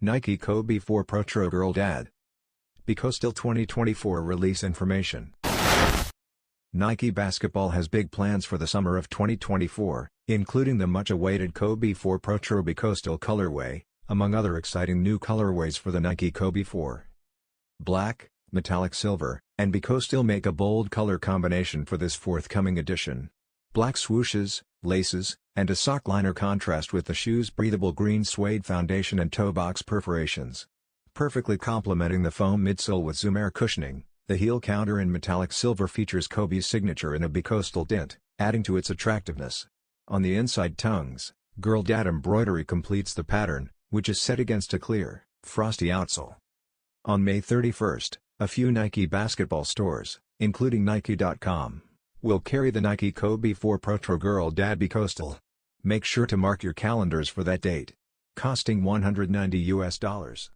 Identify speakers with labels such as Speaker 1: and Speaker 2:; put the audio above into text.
Speaker 1: Nike Kobe 4 Protro Girl Dad. Still 2024 release information. Nike Basketball has big plans for the summer of 2024, including the much-awaited Kobe 4 Pro Protro Bicoastal colorway, among other exciting new colorways for the Nike Kobe 4. Black, metallic silver, and Bicoastal make a bold color combination for this forthcoming edition. Black swooshes, laces, and a sock liner contrast with the shoe's breathable green suede foundation and toe box perforations. Perfectly complementing the foam midsole with Zoom Air cushioning, the heel counter in metallic silver features Kobe's signature in a bicoastal dint, adding to its attractiveness. On the inside tongues, Girl Dad embroidery completes the pattern, which is set against a clear, frosty outsole. On May 31st, a few Nike basketball stores, including Nike.com, will carry the Nike Kobe 4 Protro Girl Dad Coastal. Make sure to mark your calendars for that date. Costing 190 US dollars.